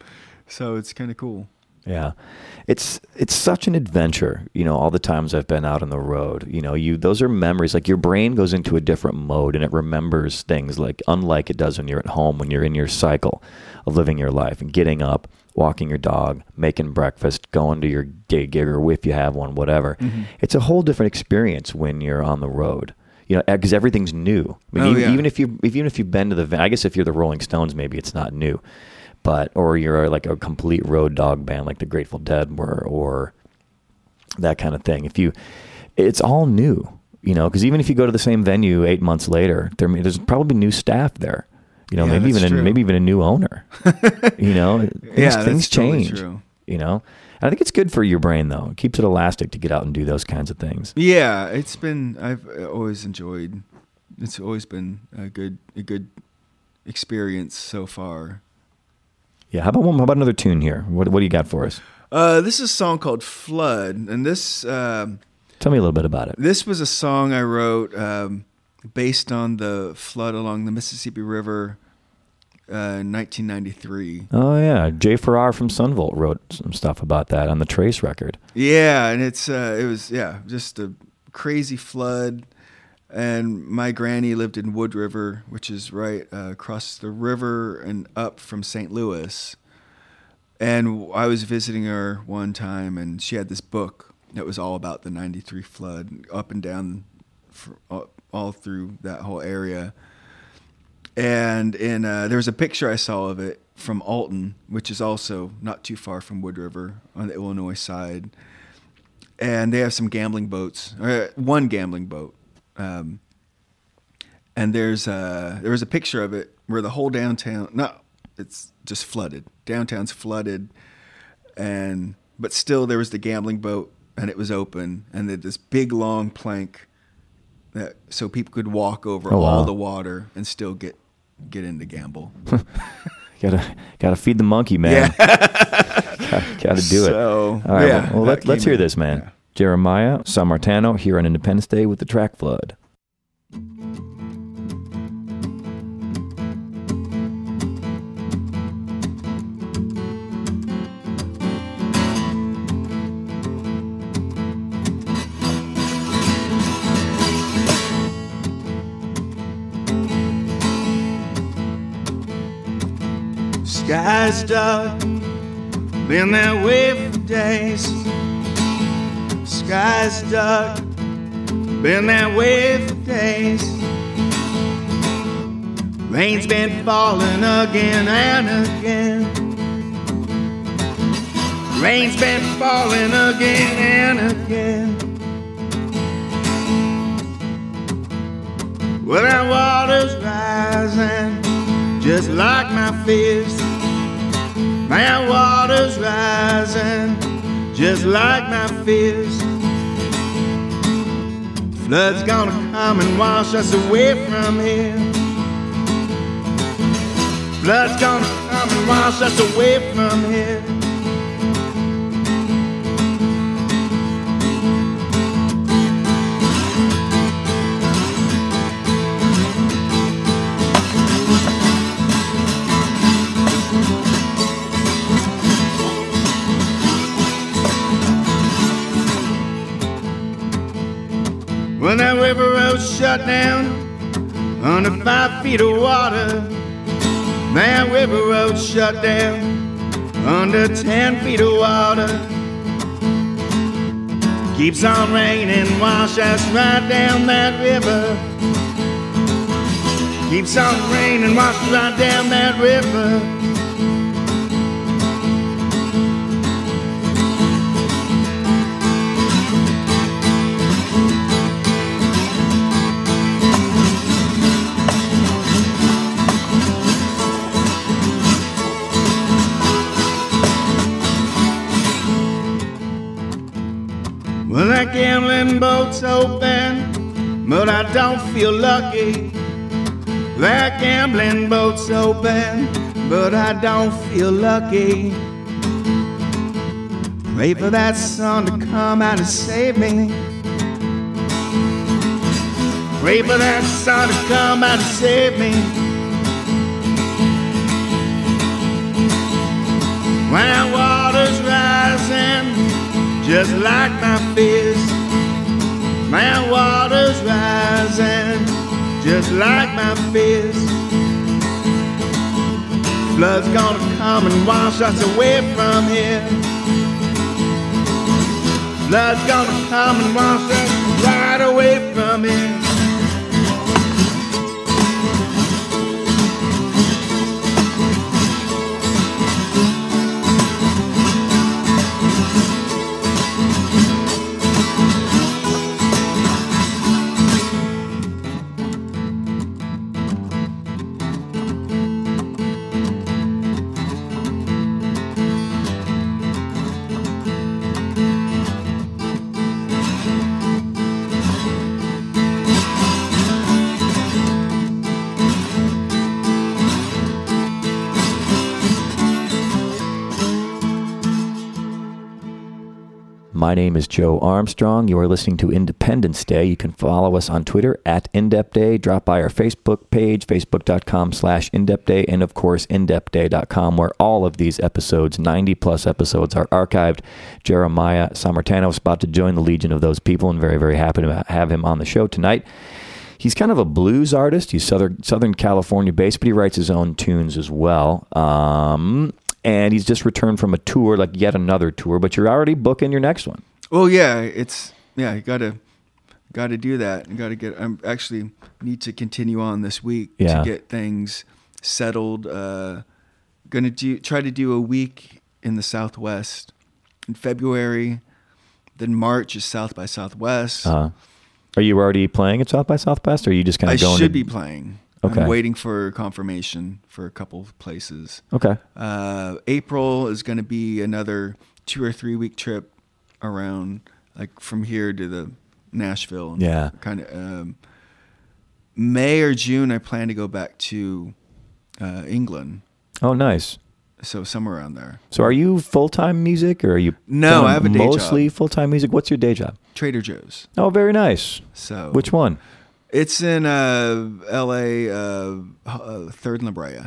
so it's kind of cool. Yeah. It's it's such an adventure, you know, all the times I've been out on the road. You know, you those are memories. Like your brain goes into a different mode and it remembers things like unlike it does when you're at home, when you're in your cycle of living your life and getting up, walking your dog, making breakfast, going to your day gig or if you have one, whatever. Mm-hmm. It's a whole different experience when you're on the road. You know, eh, because everything's new. I mean, Oh, even, yeah. even if you if, even if you've been to the, I guess if you're the Rolling Stones, maybe it's not new but or you're like a complete road dog band like the Grateful Dead were or that kind of thing. If you it's all new. You know, because even if you go to the same venue eight months later, there, there's probably new staff there. You know, Yeah, maybe even a, maybe even a new owner. <laughs> you know, things, Yeah, things totally change. true. You know, and I think it's good for your brain though. It keeps it elastic to get out and do those kinds of things. Yeah, it's been. I've uh, always enjoyed. It's always been a good a good experience so far. Yeah. How about one? How about another tune here? What What do you got for us? Uh, this is a song called "Flood," and this um, Tell me a little bit about it. this was a song I wrote um, based on the flood along the Mississippi River uh, in 1993. Oh yeah, Jay Farrar from Son Volt wrote some stuff about that on the Trace record. Yeah, and it's uh, it was yeah just a crazy flood, and my granny lived in Wood River, which is right uh, across the river and up from St. Louis. And I was visiting her one time, and she had this book that was all about the '93 flood, up and down, for, all, all through that whole area. And in uh, there was a picture I saw of it from Alton, which is also not too far from Wood River on the Illinois side. And they have some gambling boats, or one gambling boat. Um, and there's uh, there was a picture of it where the whole downtown, no, it's just flooded. Downtown's flooded, and but still there was the gambling boat, and it was open, and then this big long plank that so people could walk over Oh, all wow. the water and still get get in to gamble. <laughs> Gotta gotta feed the monkey, man. <laughs> gotta, gotta do it. So, All right. yeah, well, that let, let's hear this, man. Yeah. Jeremiah Sammartano here on Independence Day with the track Flood. Sky's dark, been that way for days. Sky's dark, been that way for days. Rain's been falling again and again. Rain's been falling again and again. Well, that water's rising just like my fist. My water's rising just like my fist. Flood's gonna come and wash us away from here. Flood's gonna come and wash us away from here. When that river road shut down under five feet of water, that river road shut down under ten feet of water. Keeps on raining, wash us right down that river. Keeps on raining, wash right down that river. Open, but I don't feel lucky. That gambling boat's open, but I don't feel lucky. Pray for that sun to come out and save me. Pray for that sun to come out and save me. When water's rising, just like my fist. My water's rising, just like my fist. Flood's gonna come and wash us away from here. Flood's gonna come and wash us right away from here. My name is Joe Armstrong. You are listening to Independence Day. You can follow us on Twitter at IndepDay. Drop by our Facebook page, facebook.com slash IndepDay, and of course, IndepDay.com, where all of these episodes, 90 plus episodes, are archived. Jeremiah Sammartano is about to join the legion of those people, and very, very happy to have him on the show tonight. He's kind of a blues artist. He's Southern Southern California based, but he writes his own tunes as well. Um, and he's just returned from a tour, like yet another tour. But you're already booking your next one. Well, yeah, it's yeah, you gotta gotta do that. You gotta get. I'm actually need to continue on this week Yeah. to get things settled. Uh, gonna do try to do a week in the Southwest in February. Then March is South by Southwest. Uh, are you already playing at South by Southwest, or are you just kind I of going? should to, be playing. Okay. I'm waiting for confirmation for a couple of places. Okay. Uh, April is going to be another two or three week trip around, like from here to the Nashville. and Yeah. Kind of. Um, May or June, I plan to go back to uh, England. Oh, nice. So somewhere around there. So, are you full time music, or are you? No, I have a day job. mostly full time music. What's your day job? Trader Joe's. Oh, very nice. So Which one? It's in uh, L.A. Uh, uh, Third and La Brea.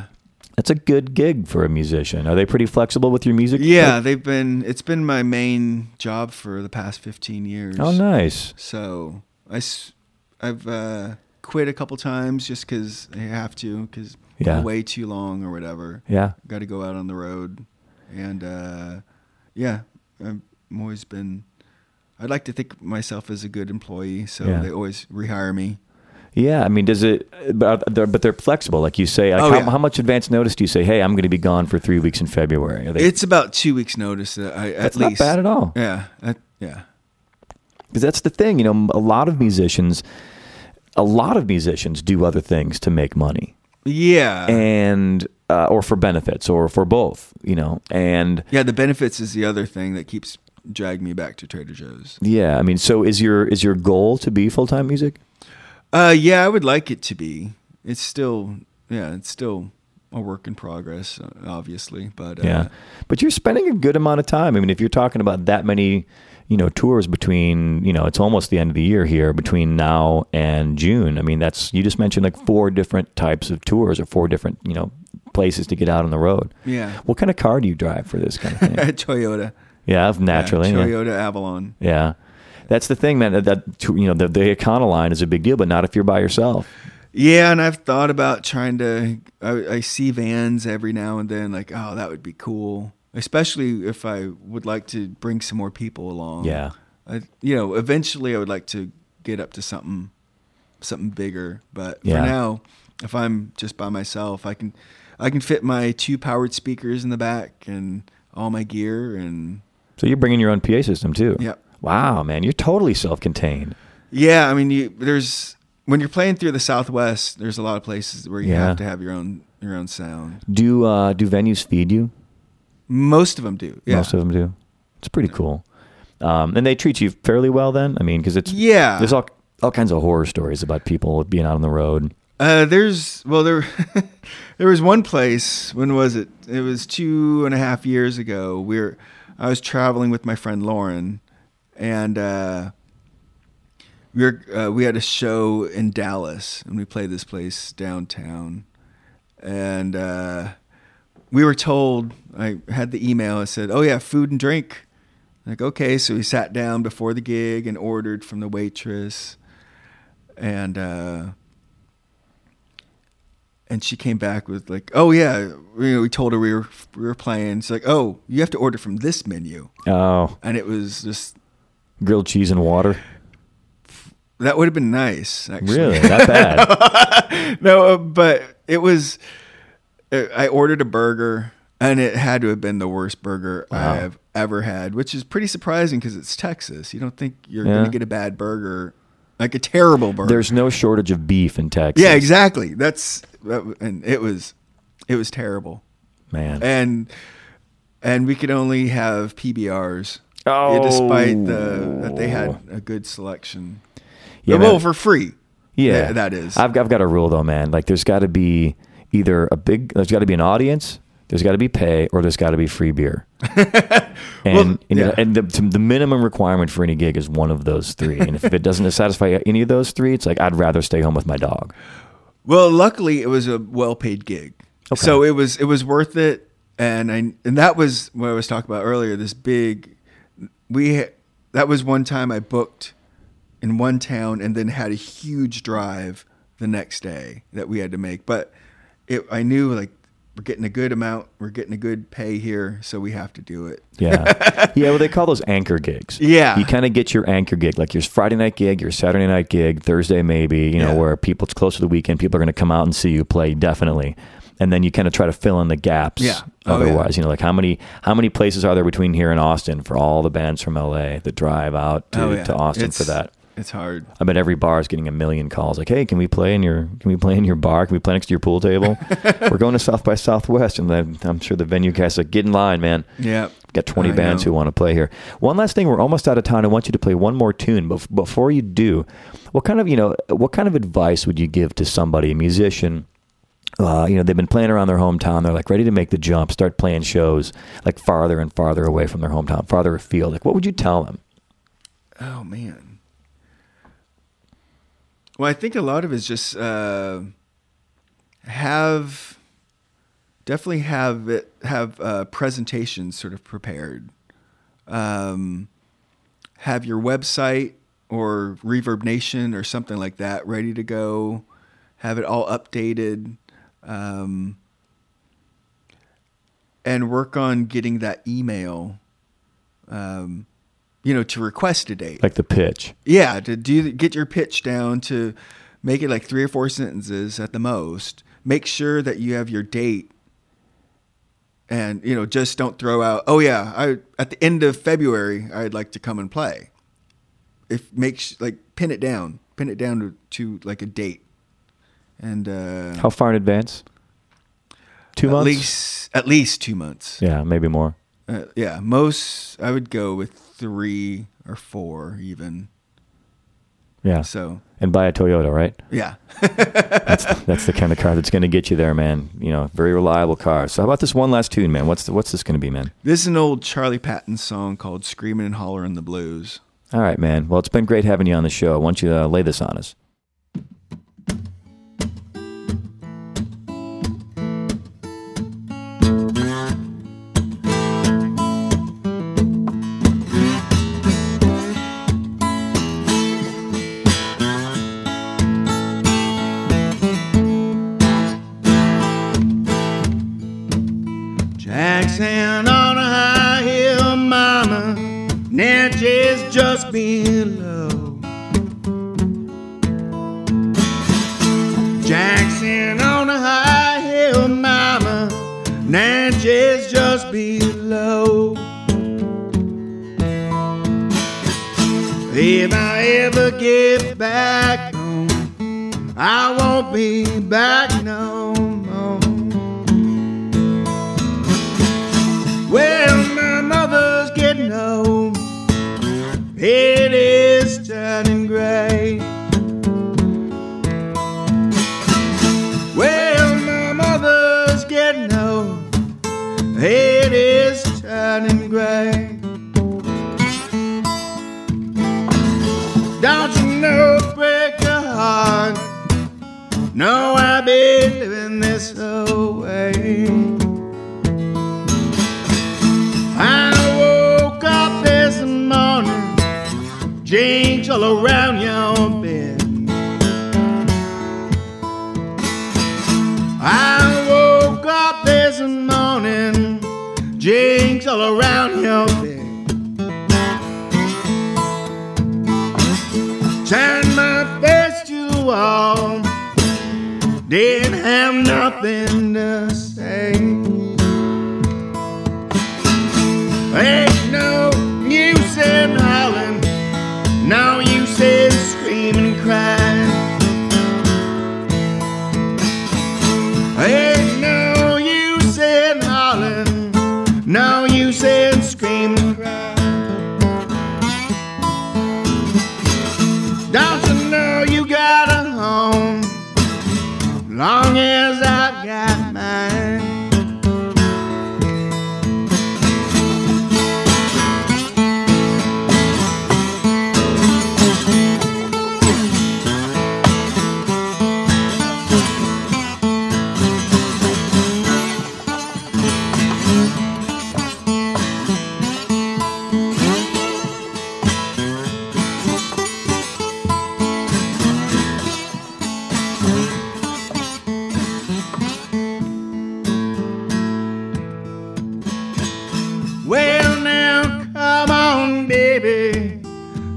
That's a good gig for a musician. Are they pretty flexible with your music? Yeah, they've been. It's been my main job for the past fifteen years. Oh, nice. So I, have uh, quit a couple times just because I have to because Yeah. way too long or whatever. Yeah. Got to go out on the road, and uh, yeah, I've always been. I'd like to think of myself as a good employee, so Yeah. they always rehire me. Yeah, I mean, does it? But they're, but they're flexible, like you say. Like Oh, how, yeah. how much advance notice do you say? Hey, I'm going to be gone for three weeks in February. Are they, It's about two weeks' notice. That I, at that's not least. bad at all. Yeah, yeah. Because that's the thing, you know. A lot of musicians, a lot of musicians do other things to make money, Yeah. and uh, or for benefits, or for both. You know, and yeah, the benefits is the other thing that keeps dragging me back to Trader Joe's. yeah, I mean, so is your is your goal to be full time music? Uh, yeah, I would like it to be. It's still, yeah, it's still a work in progress, uh, obviously. But uh, Yeah, but you're spending a good amount of time. I mean, if you're talking about that many, you know, tours between, you know, it's almost the end of the year here between now and June. I mean, that's you just mentioned like four different types of tours or four different, you know, places to get out on the road. yeah, What kind of car do you drive for this kind of thing? <laughs> Toyota. yeah, naturally. yeah, Yeah, Toyota Avalon. yeah. That's the thing, man. That, you know, the, the Econoline is a big deal, but not if you're by yourself. Yeah, and I've thought about trying to. I, I see vans every now and then, like, oh, that would be cool. Especially if I would like to bring some more people along. Yeah. I, you know, eventually I would like to get up to something, something bigger. But Yeah. for now, if I'm just by myself, I can, I can fit my two powered speakers in the back and all my gear and So you're bringing your own PA system too. Yep. Wow, man, you're totally self-contained. yeah. I mean, you, there's when you're playing through the Southwest, there's a lot of places where you Yeah. have to have your own your own sound. Do uh, do venues feed you? Most of them do. Yeah. Most of them do. It's pretty cool. Um, and they treat you fairly well then. I mean, because it's Yeah. There's all all kinds of horror stories about people being out on the road. Uh, there's well there <laughs> there was one place when was it it was two and a half years ago we were i was traveling with my friend lauren and uh, we were uh, we had a show in dallas and we played this place downtown. And uh, we were told i had the email I said oh yeah food and drink. Like okay so we sat down before the gig and ordered from the waitress. And uh, and she came back with like, "Oh yeah, we, we told her we were we were playing." It's like, "Oh, you have to order from this menu," Oh, and it was just grilled cheese and water. that would have been nice. Actually, Really, that bad? <laughs> no, uh, but it was. uh, I ordered a burger, and it had to have been the worst burger Wow. I have ever had, which is pretty surprising because it's Texas. You don't think you're Yeah. going to get a bad burger, like a terrible burger. There's no shortage of beef in Texas. yeah, exactly. That's that, and it was, it was terrible. man. and and we could only have PBRs. Oh. despite the that they had oh. a good selection. Yeah, well, for free. Yeah, Th- that is. I've, I've got a rule though, man. Like, there's got to be either a big, there's got to be an audience, there's got to be pay or there's got to be free beer. <laughs> and and, yeah. and the, the minimum requirement for any gig is one of those three. And if it doesn't <laughs> satisfy any of those three, it's like I'd rather stay home with my dog. Well, luckily it was a well-paid gig, Okay. so it was it was worth it, and I and that was what I was talking about earlier. This big, we that was one time I booked in one town and then had a huge drive the next day that we had to make. But it, I knew like we're getting a good amount, we're getting a good pay here, so we have to do it. Yeah. <laughs> yeah, well, they call those anchor gigs. Yeah. You kind of get your anchor gig, like your Friday night gig, your Saturday night gig, Thursday maybe, you know, Yeah. where people, it's close to the weekend, people are going to come out and see you play, definitely. And then you kind of try to fill in the gaps. Yeah. Oh, yeah. Otherwise, you know, like how many how many places are there between here and Austin for all the bands from LA that drive out to, Oh, yeah. to Austin for that? It's hard. I bet every bar is getting a million calls. Like, hey, can we play in your can we play in your bar? Can we play next to your pool table? <laughs> We're going to South by Southwest, and then I'm sure the venue guys like get in line, man. Yeah. Got 20 I bands know. who want to play here. One last thing, we're almost out of time. I want you to play one more tune. But before you do, what kind of you know what kind of advice would you give to somebody, a musician? Uh, you know, they've been playing around their hometown. They're like ready to make the jump, start playing shows like farther and farther away from their hometown, farther afield. Like, what would you tell them? Oh man. Well, I think a lot of it is just uh, have definitely have it have uh, presentations sort of prepared. Um, have your website or Reverb Nation or something like that ready to go. Have it all updated. Um, and work on getting that email um, you know, to request a date. Like the pitch. yeah, to do get your pitch down to make it like three or four sentences at the most. Make sure that you have your date, and you know, just don't throw out. Oh yeah, I at the end of February, I'd like to come and play. If makes like pin it down, pin it down to, to like a date, and uh, How far in advance? Two at months. least at least two months. Yeah, maybe more. Uh, yeah, most I would go with three or four even. Yeah, So and buy a Toyota, right? yeah. <laughs> That's that's the kind of car that's going to get you there, man. You know, very reliable car. So how about this one last tune, man? What's the, what's this going to be, man? This is an old Charlie Patton song called "Screaming and Hollering the Blues." All right, man. Well, it's been great having you on the show. I want you to uh, lay this on us.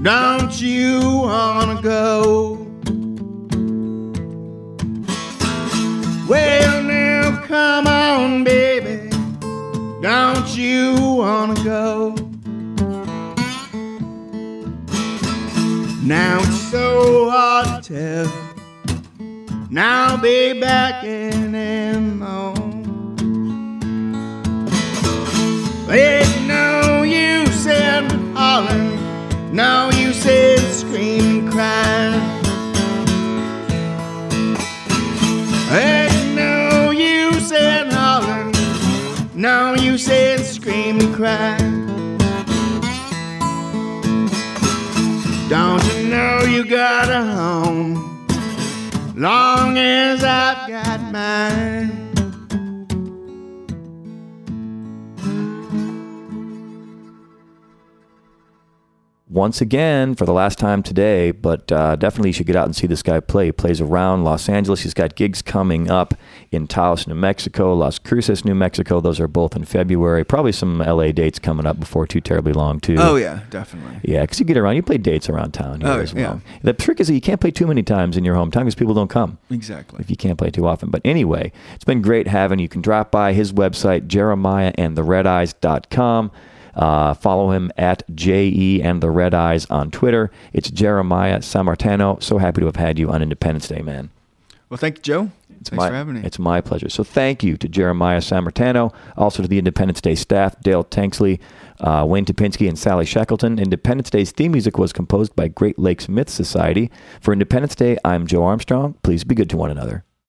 Don't you wanna go? Well, now come on, baby. Don't you wanna go? Now it's so hard to tell. Now I'll be back in you got a home? Long as I've got mine. Once again for the last time today, but uh, definitely you should get out and see this guy play. He plays around Los Angeles. He's got gigs coming up in Taos, New Mexico, Las Cruces, New Mexico. Those are both in February. Probably some LA dates coming up before too terribly long, too. Oh, yeah, definitely. Yeah, because you get around. You play dates around town Oh, as well. yeah. The trick is that you can't play too many times in your hometown because people don't come Exactly. if you can't play too often. But anyway, it's been great having you. You can drop by his website, jeremiahandtheredeyes.com. Uh, follow him at JE and the Red Eyes on Twitter. It's Jeremiah Sammartano. So happy to have had you on Independence Day, man. Well, thank you, Joe. It's Thanks my, for having me. It's my pleasure. So thank you to Jeremiah Sammartano, also to the Independence Day staff, Dale Tanksley, uh, Wayne Topinski, and Sally Shackleton. Independence Day's theme music was composed by Great Lakes Myth Society. For Independence Day, I'm Joe Armstrong. Please be good to one another.